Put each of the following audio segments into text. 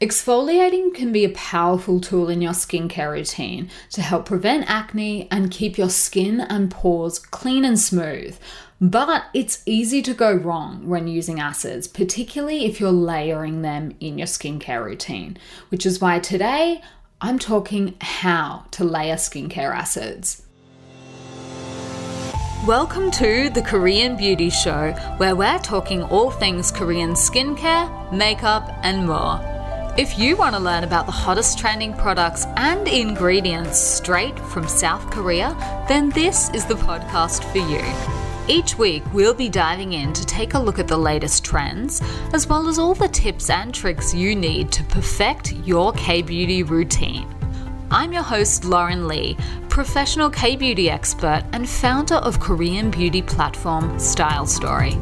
Exfoliating can be a powerful tool in your skincare routine to help prevent acne and keep your skin and pores clean and smooth. But it's easy to go wrong when using acids, particularly if you're layering them in your skincare routine, which is why today I'm talking how to layer skincare acids. Welcome to the Korean Beauty Show, where we're talking all things Korean skincare, makeup, and more. If you want to learn about the hottest trending products and ingredients straight from South Korea, then this is the podcast for you. Each week, we'll be diving in to take a look at the latest trends, as well as all the tips and tricks you need to perfect your K beauty routine. I'm your host, Lauren Lee, professional K beauty expert and founder of Korean beauty platform Style Story.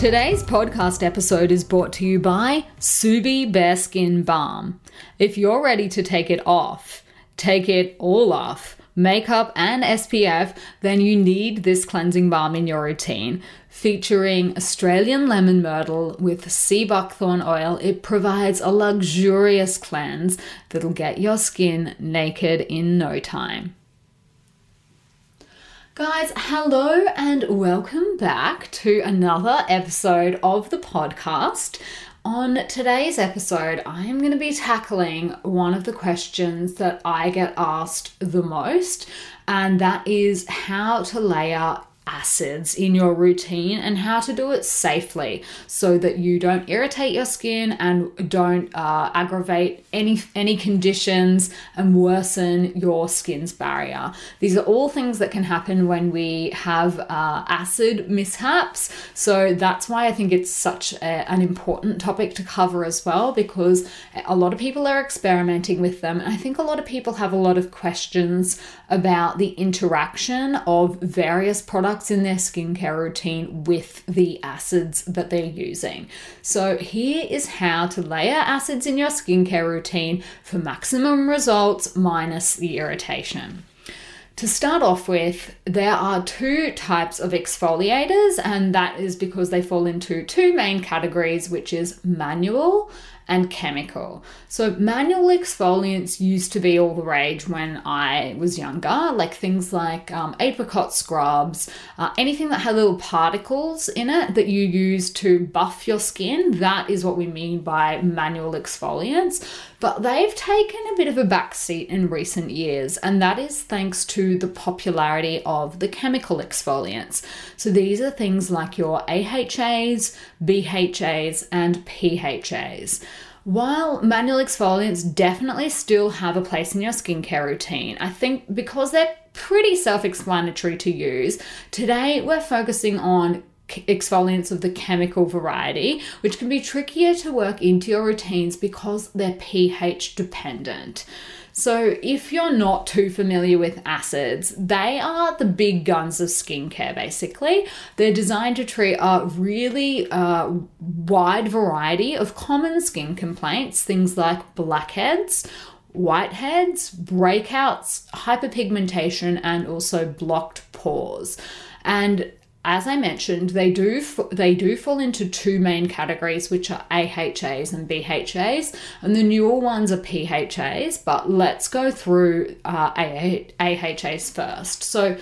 Today's podcast episode is brought to you by Subi Bareskin Balm. If you're ready to take it off, take it all off, makeup and SPF, then you need this cleansing balm in your routine. Featuring Australian lemon myrtle with sea buckthorn oil, it provides a luxurious cleanse that'll get your skin naked in no time. Guys, hello and welcome back to another episode of the podcast. On today's episode, I'm going to be tackling one of the questions that I get asked the most, and that is how to layer acids in your routine and how to do it safely so that you don't irritate your skin and don't uh, aggravate any any conditions and worsen your skin's barrier. These are all things that can happen when we have uh, acid mishaps. So that's why I think it's such a, an important topic to cover as well because a lot of people are experimenting with them and I think a lot of people have a lot of questions about the interaction of various products products in their skincare routine with the acids that they're using. So, here is how to layer acids in your skincare routine for maximum results minus the irritation. To start off with, there are two types of exfoliators, and that is because they fall into two main categories, which is manual and chemical. So, manual exfoliants used to be all the rage when I was younger, like things like um, apricot scrubs, uh, anything that had little particles in it that you use to buff your skin. That is what we mean by manual exfoliants. But they've taken a bit of a backseat in recent years, and that is thanks to the popularity of the chemical exfoliants. So, these are things like your AHAs, BHAs, and PHAs. While manual exfoliants definitely still have a place in your skincare routine, I think because they're pretty self explanatory to use, today we're focusing on exfoliants of the chemical variety, which can be trickier to work into your routines because they're pH dependent. So, if you're not too familiar with acids, they are the big guns of skincare basically. They're designed to treat a really uh, wide variety of common skin complaints, things like blackheads, whiteheads, breakouts, hyperpigmentation, and also blocked pores. And as I mentioned, they do they do fall into two main categories, which are AHAs and BHAs, and the newer ones are PHAs. But let's go through uh, AHAs first. So.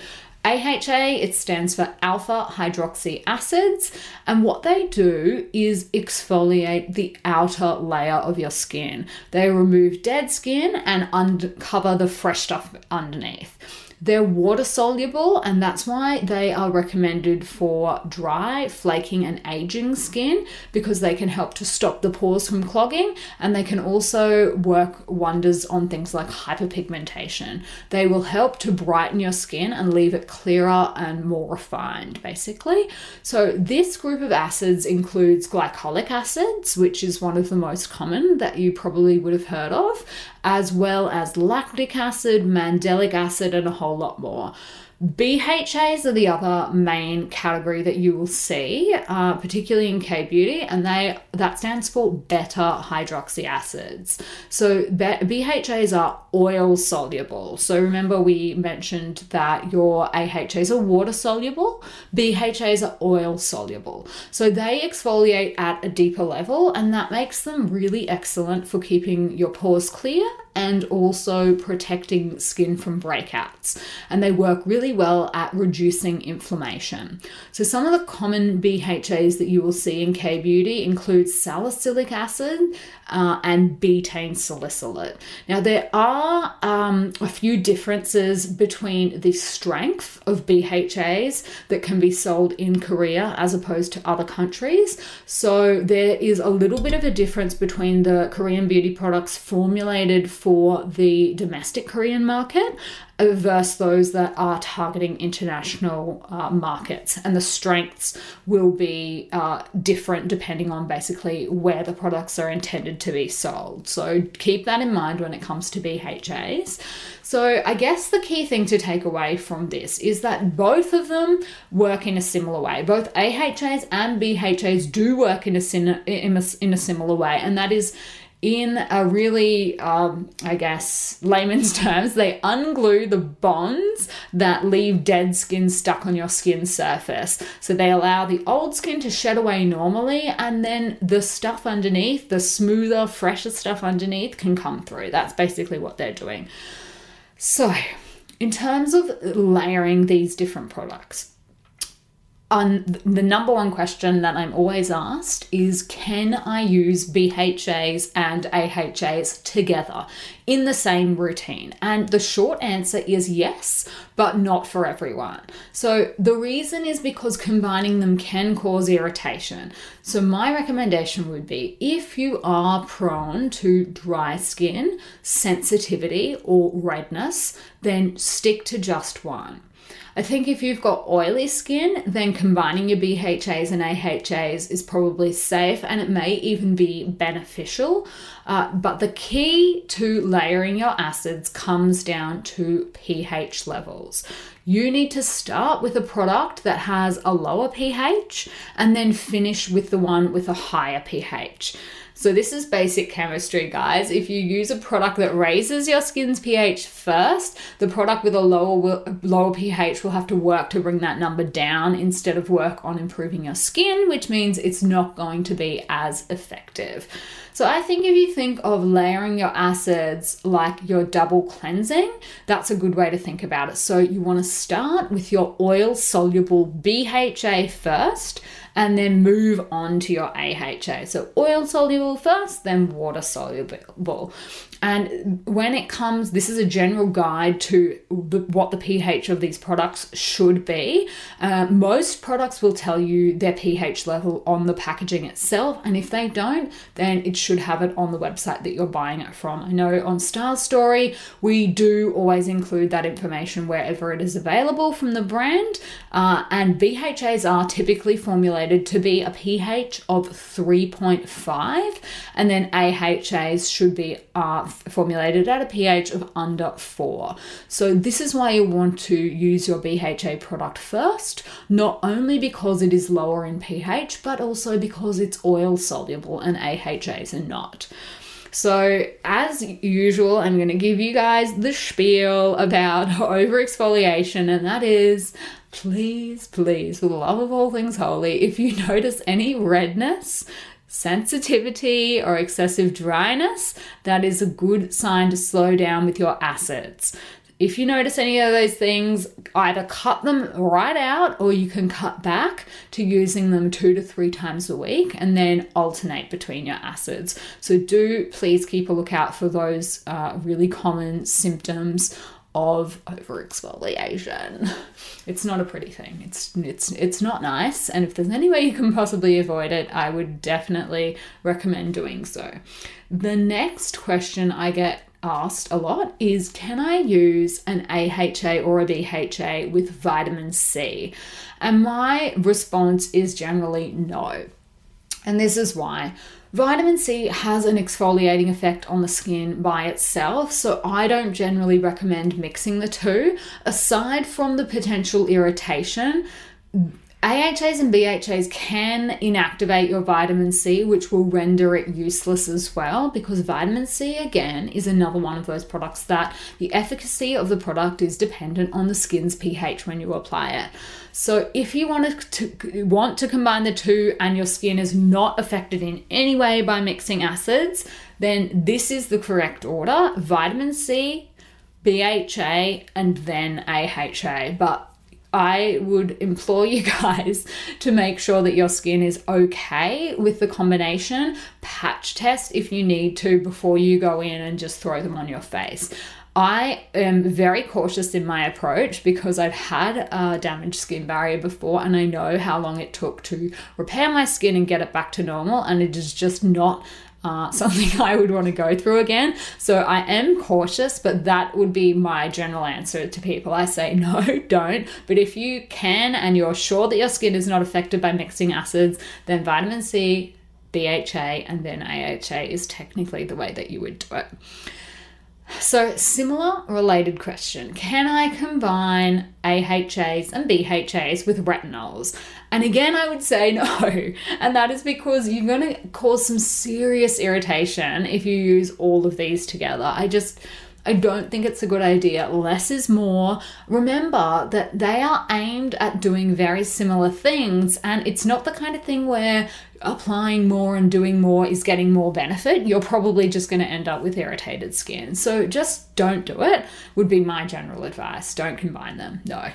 AHA, it stands for alpha hydroxy acids, and what they do is exfoliate the outer layer of your skin. They remove dead skin and uncover the fresh stuff underneath. They're water soluble, and that's why they are recommended for dry, flaking, and aging skin because they can help to stop the pores from clogging and they can also work wonders on things like hyperpigmentation. They will help to brighten your skin and leave it clearer and more refined, basically. So, this group of acids includes glycolic acids, which is one of the most common that you probably would have heard of, as well as lactic acid, mandelic acid, and a whole lot more. BHAs are the other main category that you will see, uh, particularly in K beauty, and they that stands for beta hydroxy acids. So BHAs are oil soluble. So remember we mentioned that your AHAs are water soluble, BHAs are oil soluble. So they exfoliate at a deeper level, and that makes them really excellent for keeping your pores clear and also protecting skin from breakouts. And they work really well at reducing inflammation. So, some of the common BHAs that you will see in K Beauty include salicylic acid uh, and betaine salicylate. Now, there are um, a few differences between the strength of BHAs that can be sold in Korea as opposed to other countries. So, there is a little bit of a difference between the Korean beauty products formulated for for the domestic Korean market versus those that are targeting international uh, markets. And the strengths will be uh, different depending on basically where the products are intended to be sold. So keep that in mind when it comes to BHAs. So, I guess the key thing to take away from this is that both of them work in a similar way. Both AHAs and BHAs do work in a, in a, in a similar way, and that is in a really, um, I guess, layman's terms, they unglue the bonds that leave dead skin stuck on your skin surface. So they allow the old skin to shed away normally, and then the stuff underneath, the smoother, fresher stuff underneath, can come through. That's basically what they're doing. So, in terms of layering these different products, on the number one question that I'm always asked is can I use BHAs and AHAs together in the same routine? And the short answer is yes, but not for everyone. So the reason is because combining them can cause irritation. So my recommendation would be if you are prone to dry skin, sensitivity, or redness, then stick to just one. I think if you've got oily skin, then combining your BHAs and AHAs is probably safe and it may even be beneficial. Uh, but the key to layering your acids comes down to pH levels. You need to start with a product that has a lower pH and then finish with the one with a higher pH. So this is basic chemistry, guys. If you use a product that raises your skin's pH first, the product with a lower lower pH will have to work to bring that number down instead of work on improving your skin, which means it's not going to be as effective. So I think if you think of layering your acids like you're double cleansing, that's a good way to think about it. So you want to start with your oil soluble BHA first and then move on to your AHA. So oil soluble first, then water soluble. And when it comes, this is a general guide to the, what the pH of these products should be. Uh, most products will tell you their pH level on the packaging itself, and if they don't, then it should have it on the website that you're buying it from. I know on Style Story, we do always include that information wherever it is available from the brand, uh, and BHAs are typically formulated to be a pH of 3.5, and then AHAs should be uh, formulated at a pH of under 4. So, this is why you want to use your BHA product first, not only because it is lower in pH, but also because it's oil soluble and AHAs are not. So, as usual, I'm going to give you guys the spiel about overexfoliation, and that is please, please, for the love of all things holy, if you notice any redness, sensitivity or excessive dryness, that is a good sign to slow down with your acids. If you notice any of those things, either cut them right out or you can cut back to using them two to three times a week and then alternate between your acids. So, do please keep a lookout for those uh, really common symptoms of overexfoliation. It's not a pretty thing. It's it's it's not nice, and if there's any way you can possibly avoid it, I would definitely recommend doing so. The next question I get asked a lot is can I use an AHA or a BHA with vitamin C? And my response is generally no. And this is why. Vitamin C has an exfoliating effect on the skin by itself, so I don't generally recommend mixing the two. Aside from the potential irritation, AHAs and BHAs can inactivate your vitamin C, which will render it useless as well, because vitamin C, again, is another one of those products that the efficacy of the product is dependent on the skin's pH when you apply it. So, if you want to, want to combine the two and your skin is not affected in any way by mixing acids, then this is the correct order vitamin C, BHA, and then AHA. But I would implore you guys to make sure that your skin is okay with the combination. Patch test if you need to before you go in and just throw them on your face. I am very cautious in my approach because I've had a damaged skin barrier before and I know how long it took to repair my skin and get it back to normal, and it is just not uh, something I would want to go through again. So I am cautious, but that would be my general answer to people. I say no, don't. But if you can and you're sure that your skin is not affected by mixing acids, then vitamin C, BHA, and then AHA is technically the way that you would do it. So, similar related question Can I combine AHAs and BHAs with retinols? And again, I would say no. And that is because you're going to cause some serious irritation if you use all of these together. I just I don't think it's a good idea. Less is more. Remember that they are aimed at doing very similar things, and it's not the kind of thing where applying more and doing more is getting more benefit. You're probably just going to end up with irritated skin. So just don't do it, would be my general advice. Don't combine them. No.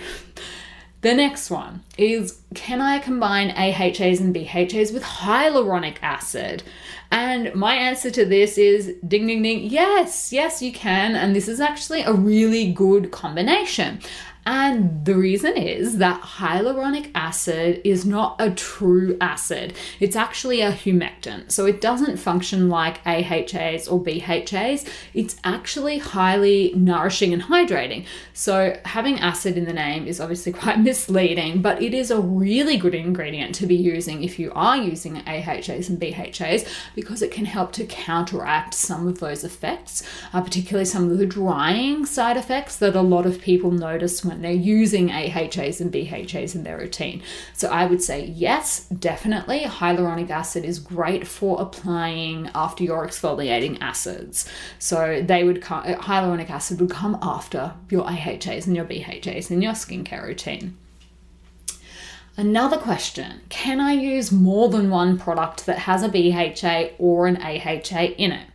The next one is can I combine AHAs and BHAs with hyaluronic acid? And my answer to this is ding ding ding, yes, yes, you can. And this is actually a really good combination. And the reason is that hyaluronic acid is not a true acid. It's actually a humectant. So it doesn't function like AHAs or BHAs. It's actually highly nourishing and hydrating. So having acid in the name is obviously quite misleading, but it is a really good ingredient to be using if you are using AHAs and BHAs because it can help to counteract some of those effects, uh, particularly some of the drying side effects that a lot of people notice when they're using AHAs and BHAs in their routine. So I would say yes, definitely. Hyaluronic acid is great for applying after your exfoliating acids. So they would come, uh, hyaluronic acid would come after your AHAs and your BHAs in your skincare routine. Another question Can I use more than one product that has a BHA or an AHA in it?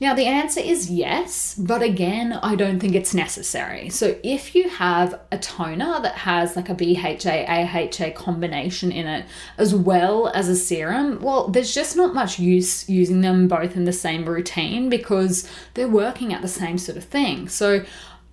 Now, the answer is yes, but again, I don't think it's necessary. So, if you have a toner that has like a BHA AHA combination in it, as well as a serum, well, there's just not much use using them both in the same routine because they're working at the same sort of thing. So,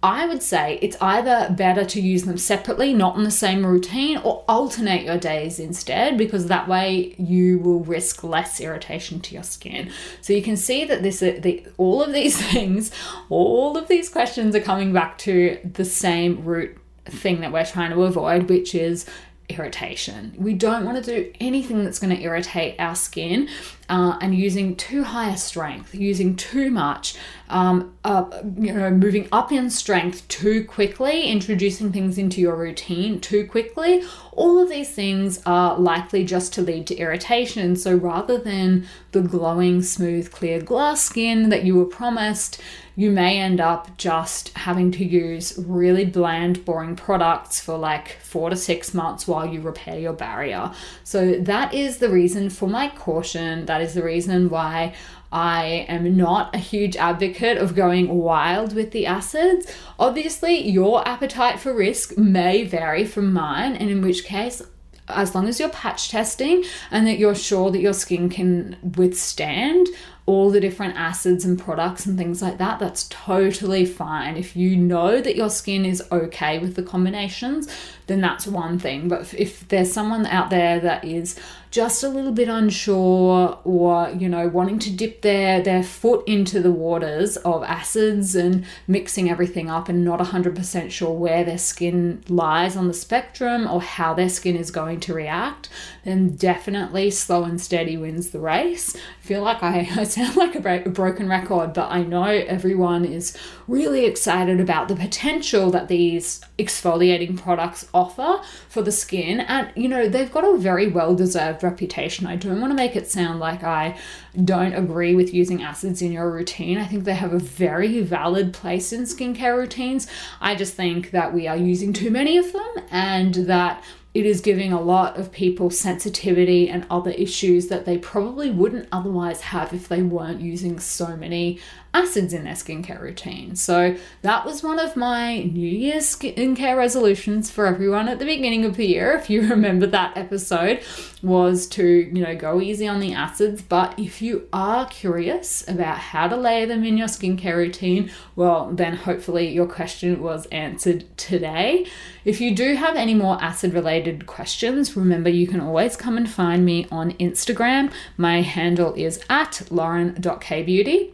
I would say it's either better to use them separately, not in the same routine, or alternate your days instead, because that way you will risk less irritation to your skin. So you can see that this, uh, the, all of these things, all of these questions are coming back to the same root thing that we're trying to avoid, which is irritation. We don't want to do anything that's going to irritate our skin uh, and using too high a strength, using too much, um, uh, you know, moving up in strength too quickly, introducing things into your routine too quickly. All of these things are likely just to lead to irritation. So rather than the glowing, smooth, clear glass skin that you were promised, you may end up just having to use really bland, boring products for like four to six months while you repair your barrier. So, that is the reason for my caution. That is the reason why I am not a huge advocate of going wild with the acids. Obviously, your appetite for risk may vary from mine, and in which case, as long as you're patch testing and that you're sure that your skin can withstand all the different acids and products and things like that, that's totally fine. If you know that your skin is okay with the combinations, then that's one thing. But if there's someone out there that is just a little bit unsure or you know wanting to dip their their foot into the waters of acids and mixing everything up and not 100% sure where their skin lies on the spectrum or how their skin is going to react then definitely slow and steady wins the race I feel like I, I sound like a, broken record but I know everyone is really excited about the potential that these exfoliating products offer for the skin and you know they've got a very well deserved reputation. I don't want to make it sound like I don't agree with using acids in your routine. I think they have a very valid place in skincare routines. I just think that we are using too many of them and that it is giving a lot of people sensitivity and other issues that they probably wouldn't otherwise have if they weren't using so many acids in their skincare routine. So that was one of my New Year's skincare resolutions for everyone at the beginning of the year. If you remember that episode, was to you know go easy on the acids. But if you are curious about how to layer them in your skincare routine, well then hopefully your question was answered today. If you do have any more acid related questions, remember you can always come and find me on Instagram. My handle is at lauren.kbeauty.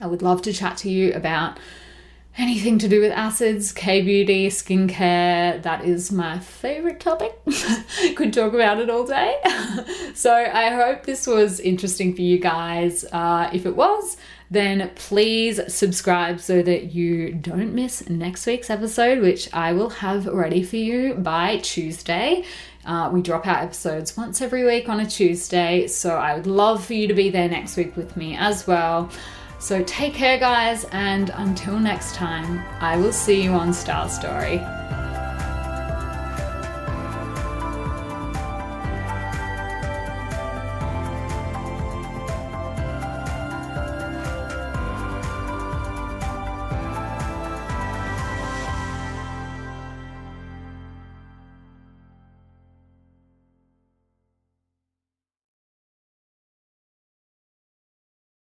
I would love to chat to you about anything to do with acids, K beauty, skincare. That is my favorite topic. Could talk about it all day. so I hope this was interesting for you guys. Uh, if it was, then please subscribe so that you don't miss next week's episode, which I will have ready for you by Tuesday. Uh, we drop our episodes once every week on a Tuesday, so I would love for you to be there next week with me as well. So take care, guys, and until next time, I will see you on Style Story.